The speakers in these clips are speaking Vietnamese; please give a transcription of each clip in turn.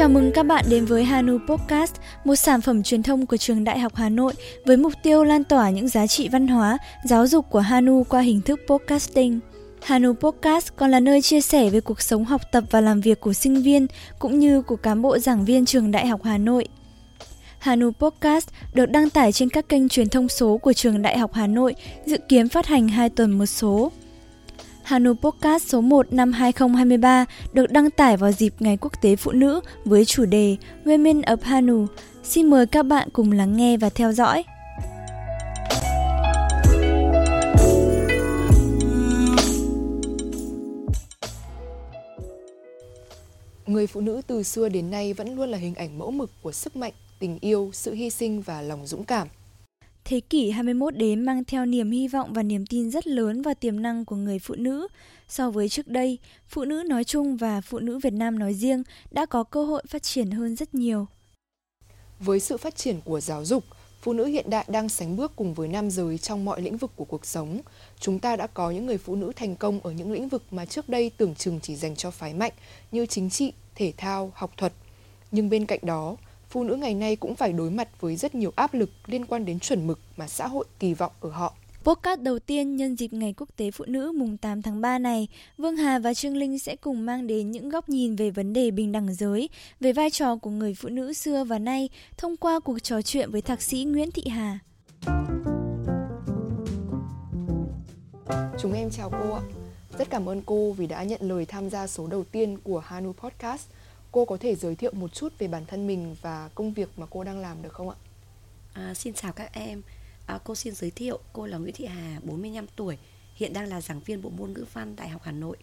Chào mừng các bạn đến với Hanu Podcast, một sản phẩm truyền thông của trường Đại học Hà Nội với mục tiêu lan tỏa những giá trị văn hóa, giáo dục của Hanu qua hình thức podcasting. Hanu Podcast còn là nơi chia sẻ về cuộc sống học tập và làm việc của sinh viên cũng như của cán bộ giảng viên trường Đại học Hà Nội. Hanu Podcast được đăng tải trên các kênh truyền thông số của trường Đại học Hà Nội, dự kiến phát hành 2 tuần một số. Hanu Podcast số 1 năm 2023 được đăng tải vào dịp Ngày Quốc tế Phụ nữ với chủ đề Women of Hanu. Xin mời các bạn cùng lắng nghe và theo dõi. Người phụ nữ từ xưa đến nay vẫn luôn là hình ảnh mẫu mực của sức mạnh, tình yêu, sự hy sinh và lòng dũng cảm. Thế kỷ 21 đến mang theo niềm hy vọng và niềm tin rất lớn vào tiềm năng của người phụ nữ. So với trước đây, phụ nữ nói chung và phụ nữ Việt Nam nói riêng đã có cơ hội phát triển hơn rất nhiều. Với sự phát triển của giáo dục, phụ nữ hiện đại đang sánh bước cùng với nam giới trong mọi lĩnh vực của cuộc sống. Chúng ta đã có những người phụ nữ thành công ở những lĩnh vực mà trước đây tưởng chừng chỉ dành cho phái mạnh như chính trị, thể thao, học thuật. Nhưng bên cạnh đó, phụ nữ ngày nay cũng phải đối mặt với rất nhiều áp lực liên quan đến chuẩn mực mà xã hội kỳ vọng ở họ. Podcast đầu tiên nhân dịp Ngày Quốc tế Phụ nữ mùng 8 tháng 3 này, Vương Hà và Trương Linh sẽ cùng mang đến những góc nhìn về vấn đề bình đẳng giới, về vai trò của người phụ nữ xưa và nay thông qua cuộc trò chuyện với thạc sĩ Nguyễn Thị Hà. Chúng em chào cô ạ. Rất cảm ơn cô vì đã nhận lời tham gia số đầu tiên của Hanu Podcast – cô có thể giới thiệu một chút về bản thân mình và công việc mà cô đang làm được không ạ? À, xin chào các em. À, cô xin giới thiệu, cô là Nguyễn Thị Hà, 45 tuổi, hiện đang là giảng viên bộ môn ngữ văn Đại học Hà Nội.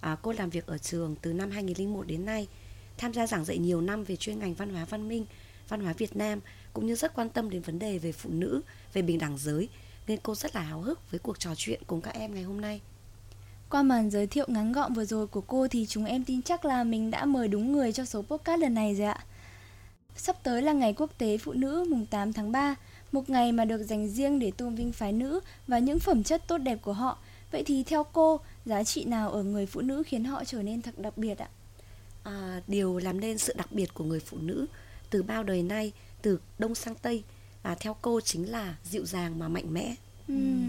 À, cô làm việc ở trường từ năm 2001 đến nay, tham gia giảng dạy nhiều năm về chuyên ngành văn hóa văn minh, văn hóa Việt Nam cũng như rất quan tâm đến vấn đề về phụ nữ, về bình đẳng giới nên cô rất là háo hức với cuộc trò chuyện cùng các em ngày hôm nay. Qua màn giới thiệu ngắn gọn vừa rồi của cô thì chúng em tin chắc là mình đã mời đúng người cho số podcast lần này rồi ạ. Sắp tới là ngày quốc tế phụ nữ mùng 8 tháng 3, một ngày mà được dành riêng để tôn vinh phái nữ và những phẩm chất tốt đẹp của họ. Vậy thì theo cô, giá trị nào ở người phụ nữ khiến họ trở nên thật đặc biệt ạ? À, điều làm nên sự đặc biệt của người phụ nữ từ bao đời nay, từ đông sang tây, à, theo cô chính là dịu dàng mà mạnh mẽ. Uhm.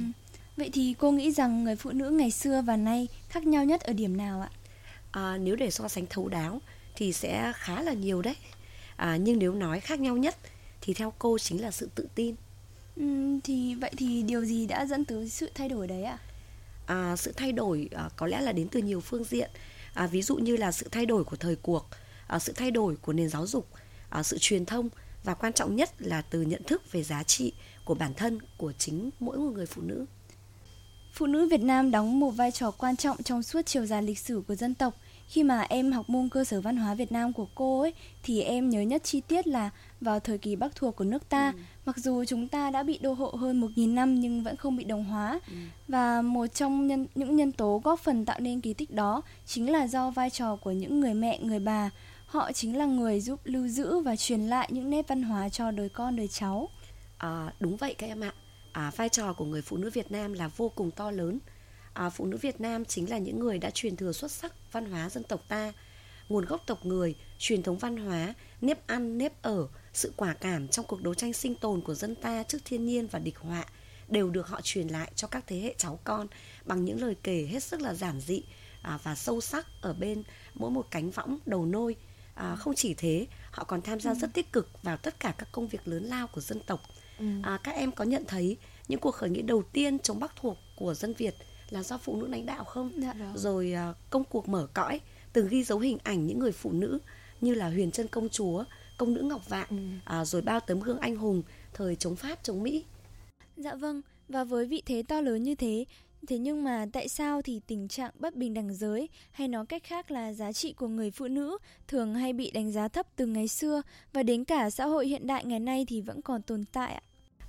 Vậy thì cô nghĩ rằng người phụ nữ ngày xưa và nay khác nhau nhất ở điểm nào ạ? À, nếu để so sánh thấu đáo thì sẽ khá là nhiều đấy. À, nhưng nếu nói khác nhau nhất thì theo cô chính là sự tự tin. Ừ, thì vậy thì điều gì đã dẫn tới sự thay đổi đấy ạ? À, sự thay đổi à, có lẽ là đến từ nhiều phương diện. À, ví dụ như là sự thay đổi của thời cuộc, à, sự thay đổi của nền giáo dục, à, sự truyền thông và quan trọng nhất là từ nhận thức về giá trị của bản thân của chính mỗi một người phụ nữ. Phụ nữ Việt Nam đóng một vai trò quan trọng trong suốt chiều dài lịch sử của dân tộc. Khi mà em học môn cơ sở văn hóa Việt Nam của cô ấy thì em nhớ nhất chi tiết là vào thời kỳ Bắc thuộc của nước ta, ừ. mặc dù chúng ta đã bị đô hộ hơn 1.000 năm nhưng vẫn không bị đồng hóa. Ừ. Và một trong nhân, những nhân tố góp phần tạo nên kỳ tích đó chính là do vai trò của những người mẹ, người bà. Họ chính là người giúp lưu giữ và truyền lại những nét văn hóa cho đời con đời cháu. À, đúng vậy các em ạ à, vai trò của người phụ nữ Việt Nam là vô cùng to lớn. À, phụ nữ Việt Nam chính là những người đã truyền thừa xuất sắc văn hóa dân tộc ta, nguồn gốc tộc người, truyền thống văn hóa, nếp ăn, nếp ở, sự quả cảm trong cuộc đấu tranh sinh tồn của dân ta trước thiên nhiên và địch họa đều được họ truyền lại cho các thế hệ cháu con bằng những lời kể hết sức là giản dị à, và sâu sắc ở bên mỗi một cánh võng đầu nôi. À, không chỉ thế, họ còn tham gia ừ. rất tích cực vào tất cả các công việc lớn lao của dân tộc ừ. à, các em có nhận thấy những cuộc khởi nghĩa đầu tiên chống bắc thuộc của dân Việt là do phụ nữ lãnh đạo không? Dạ, rồi à, công cuộc mở cõi từng ghi dấu hình ảnh những người phụ nữ như là Huyền Trân công chúa, công nữ Ngọc Vạn, ừ. à, rồi bao tấm gương anh hùng thời chống Pháp chống Mỹ. Dạ vâng, và với vị thế to lớn như thế, thế nhưng mà tại sao thì tình trạng bất bình đẳng giới hay nói cách khác là giá trị của người phụ nữ thường hay bị đánh giá thấp từ ngày xưa và đến cả xã hội hiện đại ngày nay thì vẫn còn tồn tại ạ?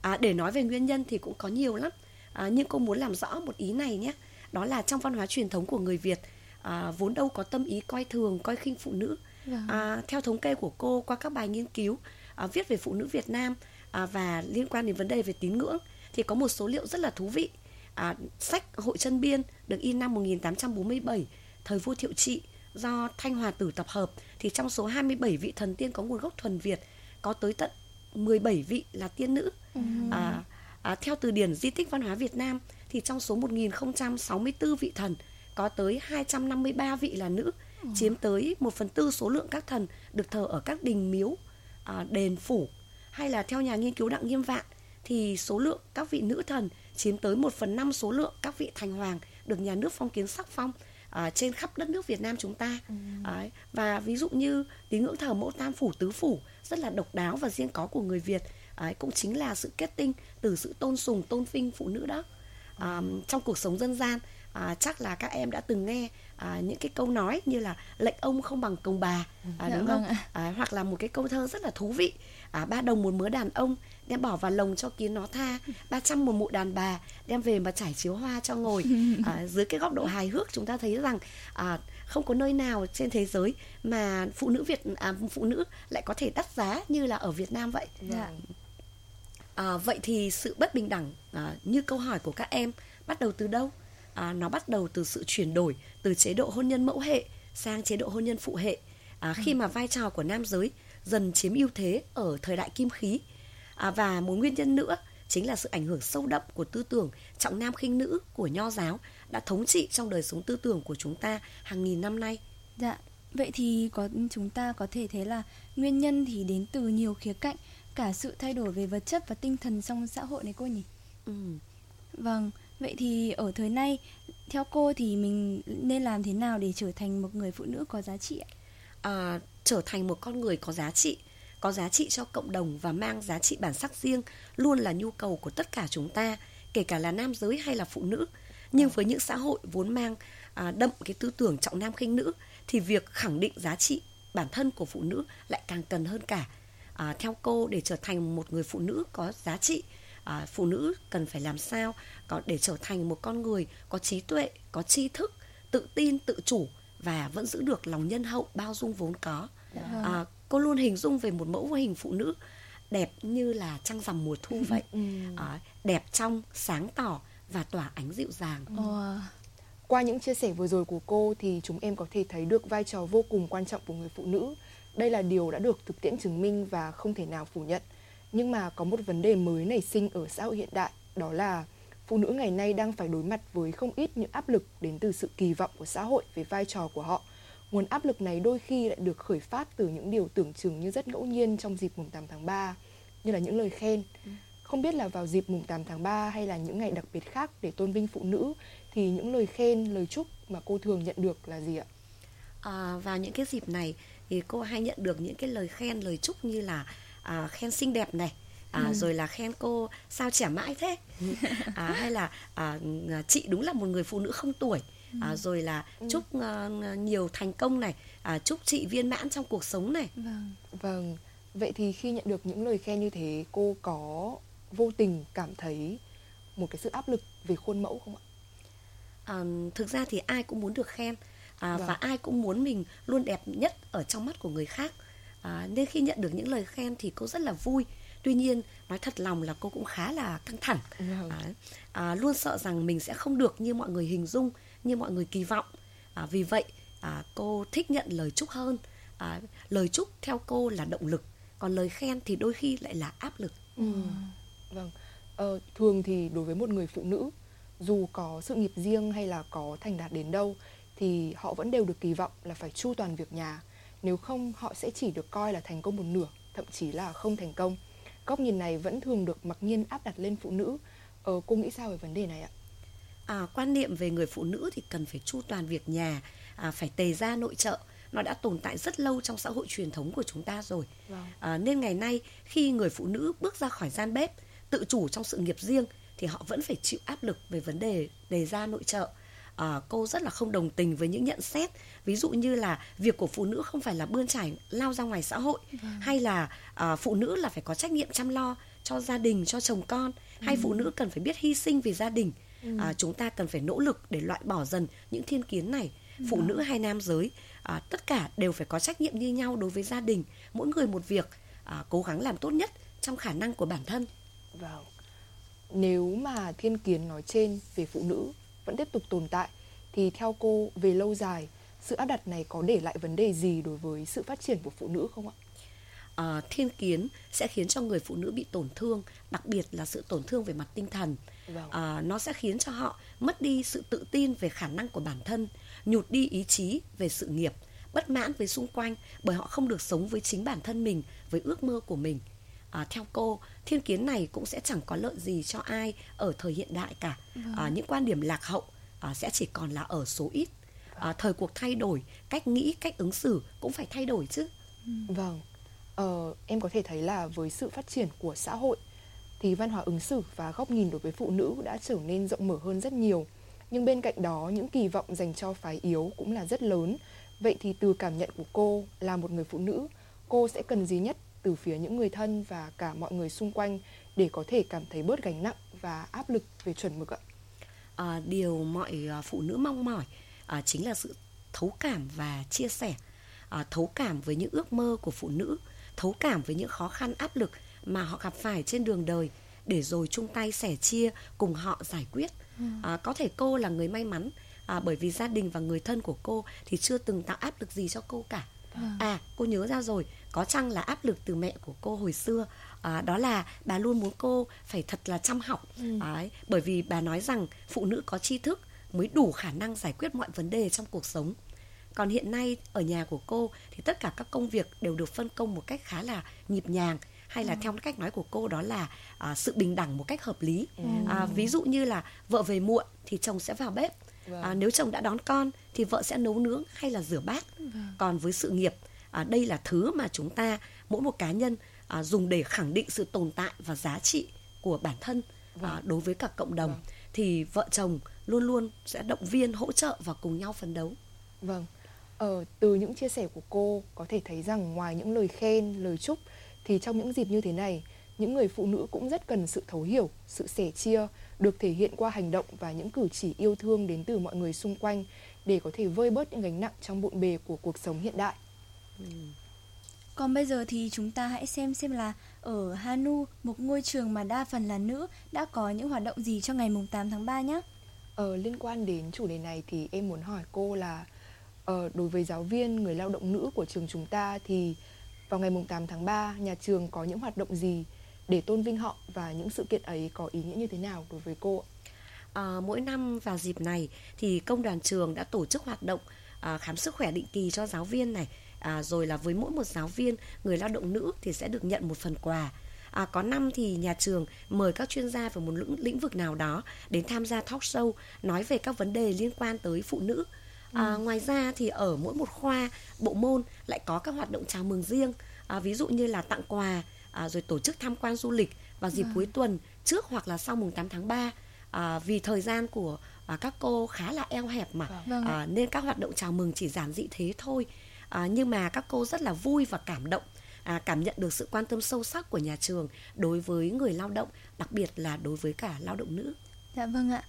À, để nói về nguyên nhân thì cũng có nhiều lắm à, nhưng cô muốn làm rõ một ý này nhé đó là trong văn hóa truyền thống của người Việt à, vốn đâu có tâm ý coi thường coi khinh phụ nữ vâng. à, theo thống kê của cô qua các bài nghiên cứu à, viết về phụ nữ Việt Nam à, và liên quan đến vấn đề về tín ngưỡng thì có một số liệu rất là thú vị à, sách Hội chân biên được in năm 1847 thời vua Thiệu Trị do Thanh Hòa Tử tập hợp thì trong số 27 vị thần tiên có nguồn gốc thuần Việt có tới tận 17 vị là tiên nữ. Ừ. À, à, theo từ điển di tích văn hóa Việt Nam thì trong số 1064 vị thần có tới 253 vị là nữ, ừ. chiếm tới 1 phần tư số lượng các thần được thờ ở các đình miếu, à, đền phủ hay là theo nhà nghiên cứu Đặng Nghiêm Vạn thì số lượng các vị nữ thần chiếm tới 1 phần 5 số lượng các vị thành hoàng được nhà nước phong kiến sắc phong uh, trên khắp đất nước Việt Nam chúng ta ừ. Đấy. và ví dụ như tín ngưỡng thờ mẫu tam phủ tứ phủ rất là độc đáo và riêng có của người Việt Đấy, cũng chính là sự kết tinh từ sự tôn sùng tôn vinh phụ nữ đó. À, trong cuộc sống dân gian à, chắc là các em đã từng nghe à, những cái câu nói như là lệnh ông không bằng công bà à, dạ đúng vâng không? à, hoặc là một cái câu thơ rất là thú vị. À, ba đồng một mớ đàn ông đem bỏ vào lồng cho kiến nó tha. Ba trăm một mụ đàn bà đem về mà trải chiếu hoa cho ngồi à, dưới cái góc độ hài hước chúng ta thấy rằng à, không có nơi nào trên thế giới mà phụ nữ Việt à, phụ nữ lại có thể đắt giá như là ở Việt Nam vậy. Dạ. À, vậy thì sự bất bình đẳng à, như câu hỏi của các em bắt đầu từ đâu? À, nó bắt đầu từ sự chuyển đổi từ chế độ hôn nhân mẫu hệ sang chế độ hôn nhân phụ hệ. À, khi ừ. mà vai trò của nam giới dần chiếm ưu thế ở thời đại kim khí à, và một nguyên nhân nữa chính là sự ảnh hưởng sâu đậm của tư tưởng trọng nam khinh nữ của nho giáo đã thống trị trong đời sống tư tưởng của chúng ta hàng nghìn năm nay. Dạ, vậy thì có chúng ta có thể thấy là nguyên nhân thì đến từ nhiều khía cạnh, cả sự thay đổi về vật chất và tinh thần trong xã hội này cô nhỉ? Ừ. Vâng, vậy thì ở thời nay theo cô thì mình nên làm thế nào để trở thành một người phụ nữ có giá trị ạ? À, trở thành một con người có giá trị có giá trị cho cộng đồng và mang giá trị bản sắc riêng luôn là nhu cầu của tất cả chúng ta kể cả là nam giới hay là phụ nữ nhưng với những xã hội vốn mang à, đậm cái tư tưởng trọng nam khinh nữ thì việc khẳng định giá trị bản thân của phụ nữ lại càng cần hơn cả à, theo cô để trở thành một người phụ nữ có giá trị à, phụ nữ cần phải làm sao có để trở thành một con người có trí tuệ có tri thức tự tin tự chủ và vẫn giữ được lòng nhân hậu bao dung vốn có dạ. à, cô luôn hình dung về một mẫu hình phụ nữ đẹp như là trăng rằm mùa thu vậy ừ. à, đẹp trong sáng tỏ và tỏa ánh dịu dàng ừ. Qua những chia sẻ vừa rồi của cô thì chúng em có thể thấy được vai trò vô cùng quan trọng của người phụ nữ đây là điều đã được thực tiễn chứng minh và không thể nào phủ nhận nhưng mà có một vấn đề mới nảy sinh ở xã hội hiện đại đó là phụ nữ ngày nay đang phải đối mặt với không ít những áp lực đến từ sự kỳ vọng của xã hội về vai trò của họ Nguồn áp lực này đôi khi lại được khởi phát từ những điều tưởng chừng như rất ngẫu nhiên trong dịp mùng 8 tháng 3, như là những lời khen. Ừ. Không biết là vào dịp mùng 8 tháng 3 hay là những ngày đặc biệt khác để tôn vinh phụ nữ thì những lời khen, lời chúc mà cô thường nhận được là gì ạ? À, vào những cái dịp này thì cô hay nhận được những cái lời khen, lời chúc như là à, khen xinh đẹp này, à, ừ. rồi là khen cô sao trẻ mãi thế à, hay là à, chị đúng là một người phụ nữ không tuổi à, rồi là ừ. chúc uh, nhiều thành công này à, chúc chị viên mãn trong cuộc sống này vâng vâng vậy thì khi nhận được những lời khen như thế cô có vô tình cảm thấy một cái sự áp lực về khuôn mẫu không ạ à, thực ra thì ai cũng muốn được khen à, vâng. và ai cũng muốn mình luôn đẹp nhất ở trong mắt của người khác. À, nên khi nhận được những lời khen thì cô rất là vui. Tuy nhiên nói thật lòng là cô cũng khá là căng thẳng. Vâng. à, à, luôn sợ rằng mình sẽ không được như mọi người hình dung như mọi người kỳ vọng. À, vì vậy à, cô thích nhận lời chúc hơn. À, lời chúc theo cô là động lực còn lời khen thì đôi khi lại là áp lực. Ừ. vâng. Ờ, thường thì đối với một người phụ nữ dù có sự nghiệp riêng hay là có thành đạt đến đâu thì họ vẫn đều được kỳ vọng là phải chu toàn việc nhà. Nếu không họ sẽ chỉ được coi là thành công một nửa thậm chí là không thành công. Góc nhìn này vẫn thường được mặc nhiên áp đặt lên phụ nữ. Ờ, cô nghĩ sao về vấn đề này ạ? À, quan niệm về người phụ nữ thì cần phải chu toàn việc nhà à, phải tề ra nội trợ. Nó đã tồn tại rất lâu trong xã hội truyền thống của chúng ta rồi. Vâng. à, nên ngày nay khi người phụ nữ bước ra khỏi gian bếp tự chủ trong sự nghiệp riêng thì họ vẫn phải chịu áp lực về vấn đề đề ra nội trợ. À, cô rất là không đồng tình với những nhận xét. Ví dụ như là việc của phụ nữ không phải là bươn trải lao ra ngoài xã hội vâng. hay là à, phụ nữ là phải có trách nhiệm chăm lo cho gia đình cho chồng con. Ừ. hay phụ nữ cần phải biết hy sinh vì gia đình. Ừ. à, chúng ta cần phải nỗ lực để loại bỏ dần những thiên kiến này. Phụ ừ. nữ hay nam giới à, tất cả đều phải có trách nhiệm như nhau đối với gia đình. Mỗi người một việc. À, cố gắng làm tốt nhất trong khả năng của bản thân. Vâng nếu mà thiên kiến nói trên về phụ nữ vẫn tiếp tục tồn tại thì theo cô về lâu dài sự áp đặt này có để lại vấn đề gì đối với sự phát triển của phụ nữ không ạ? À, thiên kiến sẽ khiến cho người phụ nữ bị tổn thương, đặc biệt là sự tổn thương về mặt tinh thần. Vâng. À, nó sẽ khiến cho họ mất đi sự tự tin về khả năng của bản thân, nhụt đi ý chí về sự nghiệp, bất mãn với xung quanh bởi họ không được sống với chính bản thân mình, với ước mơ của mình. À, theo cô, thiên kiến này cũng sẽ chẳng có lợi gì cho ai ở thời hiện đại cả. Vâng. À, những quan điểm lạc hậu à, sẽ chỉ còn là ở số ít à, thời cuộc thay đổi cách nghĩ cách ứng xử cũng phải thay đổi chứ ừ. vâng ờ, em có thể thấy là với sự phát triển của xã hội thì văn hóa ứng xử và góc nhìn đối với phụ nữ đã trở nên rộng mở hơn rất nhiều nhưng bên cạnh đó những kỳ vọng dành cho phái yếu cũng là rất lớn vậy thì từ cảm nhận của cô là một người phụ nữ cô sẽ cần gì nhất từ phía những người thân và cả mọi người xung quanh để có thể cảm thấy bớt gánh nặng và áp lực về chuẩn mực ạ. À, điều mọi à, phụ nữ mong mỏi à, chính là sự thấu cảm và chia sẻ. À, thấu cảm với những ước mơ của phụ nữ thấu cảm với những khó khăn áp lực mà họ gặp phải trên đường đời để rồi chung tay sẻ chia cùng họ giải quyết. Ừ. à, có thể cô là người may mắn à, bởi vì gia đình và người thân của cô thì chưa từng tạo áp lực gì cho cô cả à cô nhớ ra rồi có chăng là áp lực từ mẹ của cô hồi xưa à, đó là bà luôn muốn cô phải thật là chăm học ừ. Đấy, bởi vì bà nói rằng phụ nữ có tri thức mới đủ khả năng giải quyết mọi vấn đề trong cuộc sống còn hiện nay ở nhà của cô thì tất cả các công việc đều được phân công một cách khá là nhịp nhàng hay là ừ. theo cách nói của cô đó là à, sự bình đẳng một cách hợp lý ừ. à, ví dụ như là vợ về muộn thì chồng sẽ vào bếp vâng. à, nếu chồng đã đón con thì vợ sẽ nấu nướng hay là rửa bát vâng. còn với sự nghiệp à, đây là thứ mà chúng ta mỗi một cá nhân à, dùng để khẳng định sự tồn tại và giá trị của bản thân vâng. à, đối với cả cộng đồng vâng. thì vợ chồng luôn luôn sẽ động viên hỗ trợ và cùng nhau phấn đấu vâng ờ, từ những chia sẻ của cô có thể thấy rằng ngoài những lời khen lời chúc thì trong những dịp như thế này những người phụ nữ cũng rất cần sự thấu hiểu sự sẻ chia được thể hiện qua hành động và những cử chỉ yêu thương đến từ mọi người xung quanh để có thể vơi bớt những gánh nặng trong bộn bề của cuộc sống hiện đại ừ. Còn bây giờ thì chúng ta hãy xem xem là ở Hanu, một ngôi trường mà đa phần là nữ, đã có những hoạt động gì cho ngày mùng 8 tháng 3 nhé. Ờ, liên quan đến chủ đề này thì em muốn hỏi cô là ờ, đối với giáo viên, người lao động nữ của trường chúng ta thì vào ngày mùng 8 tháng 3 nhà trường có những hoạt động gì để tôn vinh họ và những sự kiện ấy có ý nghĩa như thế nào đối với cô? À, mỗi năm vào dịp này thì công đoàn trường đã tổ chức hoạt động à, khám sức khỏe định kỳ cho giáo viên này à, rồi là với mỗi một giáo viên người lao động nữ thì sẽ được nhận một phần quà à, có năm thì nhà trường mời các chuyên gia về một lĩnh, lĩnh vực nào đó đến tham gia talk show nói về các vấn đề liên quan tới phụ nữ à, ừ. ngoài ra thì ở mỗi một khoa bộ môn lại có các hoạt động chào mừng riêng à, ví dụ như là tặng quà à, rồi tổ chức tham quan du lịch vào dịp à. cuối tuần trước hoặc là sau mùng 8 tháng 3 à, vì thời gian của à, các cô khá là eo hẹp mà. Vâng. à, nên các hoạt động chào mừng chỉ giản dị thế thôi. À, nhưng mà các cô rất là vui và cảm động à, cảm nhận được sự quan tâm sâu sắc của nhà trường đối với người lao động đặc biệt là đối với cả lao động nữ. Dạ vâng ạ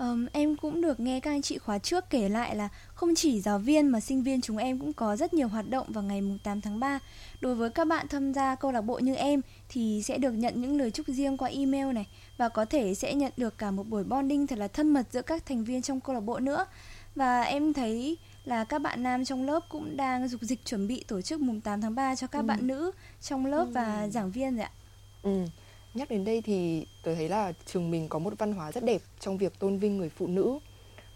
Um, em cũng được nghe các anh chị khóa trước kể lại là không chỉ giáo viên mà sinh viên chúng em cũng có rất nhiều hoạt động vào ngày 8 tháng 3. Đối với các bạn tham gia câu lạc bộ như em thì sẽ được nhận những lời chúc riêng qua email này và có thể sẽ nhận được cả một buổi bonding thật là thân mật giữa các thành viên trong câu lạc bộ nữa. Và em thấy là các bạn nam trong lớp cũng đang dục dịch chuẩn bị tổ chức mùng 8 tháng 3 cho các ừ. bạn nữ trong lớp ừ. và giảng viên rồi ạ. Ừ. Nhắc đến đây thì tôi thấy là trường mình có một văn hóa rất đẹp trong việc tôn vinh người phụ nữ.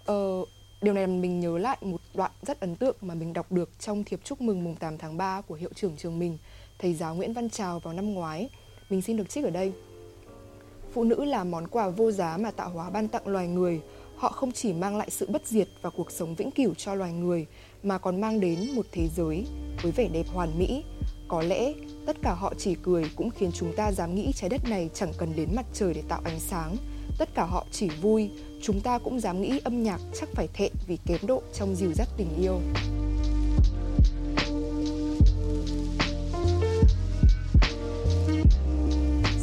Ờ, điều này mình nhớ lại một đoạn rất ấn tượng mà mình đọc được trong thiệp chúc mừng mùng 8 tháng 3 của hiệu trưởng trường mình, thầy giáo Nguyễn Văn Trào vào năm ngoái. Mình xin được trích ở đây. Phụ nữ là món quà vô giá mà tạo hóa ban tặng loài người. Họ không chỉ mang lại sự bất diệt và cuộc sống vĩnh cửu cho loài người, mà còn mang đến một thế giới với vẻ đẹp hoàn mỹ. Có lẽ tất cả họ chỉ cười cũng khiến chúng ta dám nghĩ trái đất này chẳng cần đến mặt trời để tạo ánh sáng. Tất cả họ chỉ vui, chúng ta cũng dám nghĩ âm nhạc chắc phải thẹn vì kém độ trong dìu dắt tình yêu.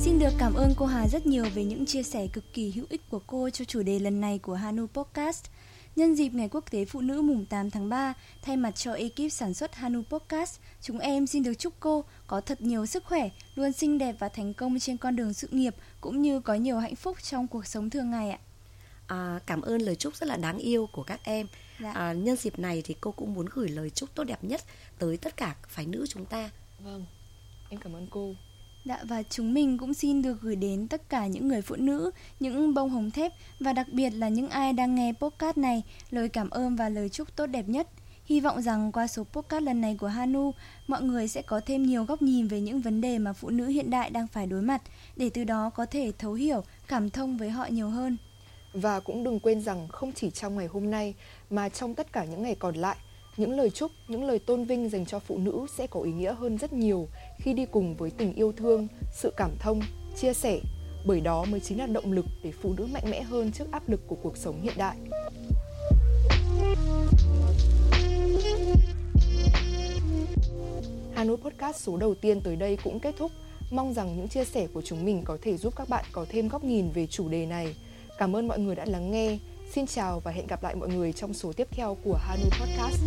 Xin được cảm ơn cô Hà rất nhiều về những chia sẻ cực kỳ hữu ích của cô cho chủ đề lần này của Hanu Podcast. Nhân dịp Ngày Quốc tế Phụ nữ mùng 8 tháng 3, thay mặt cho ekip sản xuất Hanu Podcast, chúng em xin được chúc cô có thật nhiều sức khỏe, luôn xinh đẹp và thành công trên con đường sự nghiệp, cũng như có nhiều hạnh phúc trong cuộc sống thường ngày ạ. À, cảm ơn lời chúc rất là đáng yêu của các em. Dạ. À, nhân dịp này thì cô cũng muốn gửi lời chúc tốt đẹp nhất tới tất cả phái nữ chúng ta. Vâng, em cảm ơn cô. Dạ và chúng mình cũng xin được gửi đến tất cả những người phụ nữ, những bông hồng thép và đặc biệt là những ai đang nghe podcast này lời cảm ơn và lời chúc tốt đẹp nhất. Hy vọng rằng qua số podcast lần này của Hanu, mọi người sẽ có thêm nhiều góc nhìn về những vấn đề mà phụ nữ hiện đại đang phải đối mặt để từ đó có thể thấu hiểu, cảm thông với họ nhiều hơn. Và cũng đừng quên rằng không chỉ trong ngày hôm nay mà trong tất cả những ngày còn lại, những lời chúc, những lời tôn vinh dành cho phụ nữ sẽ có ý nghĩa hơn rất nhiều khi đi cùng với tình yêu thương, sự cảm thông, chia sẻ, bởi đó mới chính là động lực để phụ nữ mạnh mẽ hơn trước áp lực của cuộc sống hiện đại. Hà Nội Podcast số đầu tiên tới đây cũng kết thúc. Mong rằng những chia sẻ của chúng mình có thể giúp các bạn có thêm góc nhìn về chủ đề này. Cảm ơn mọi người đã lắng nghe. Xin chào và hẹn gặp lại mọi người trong số tiếp theo của Hanu Podcast.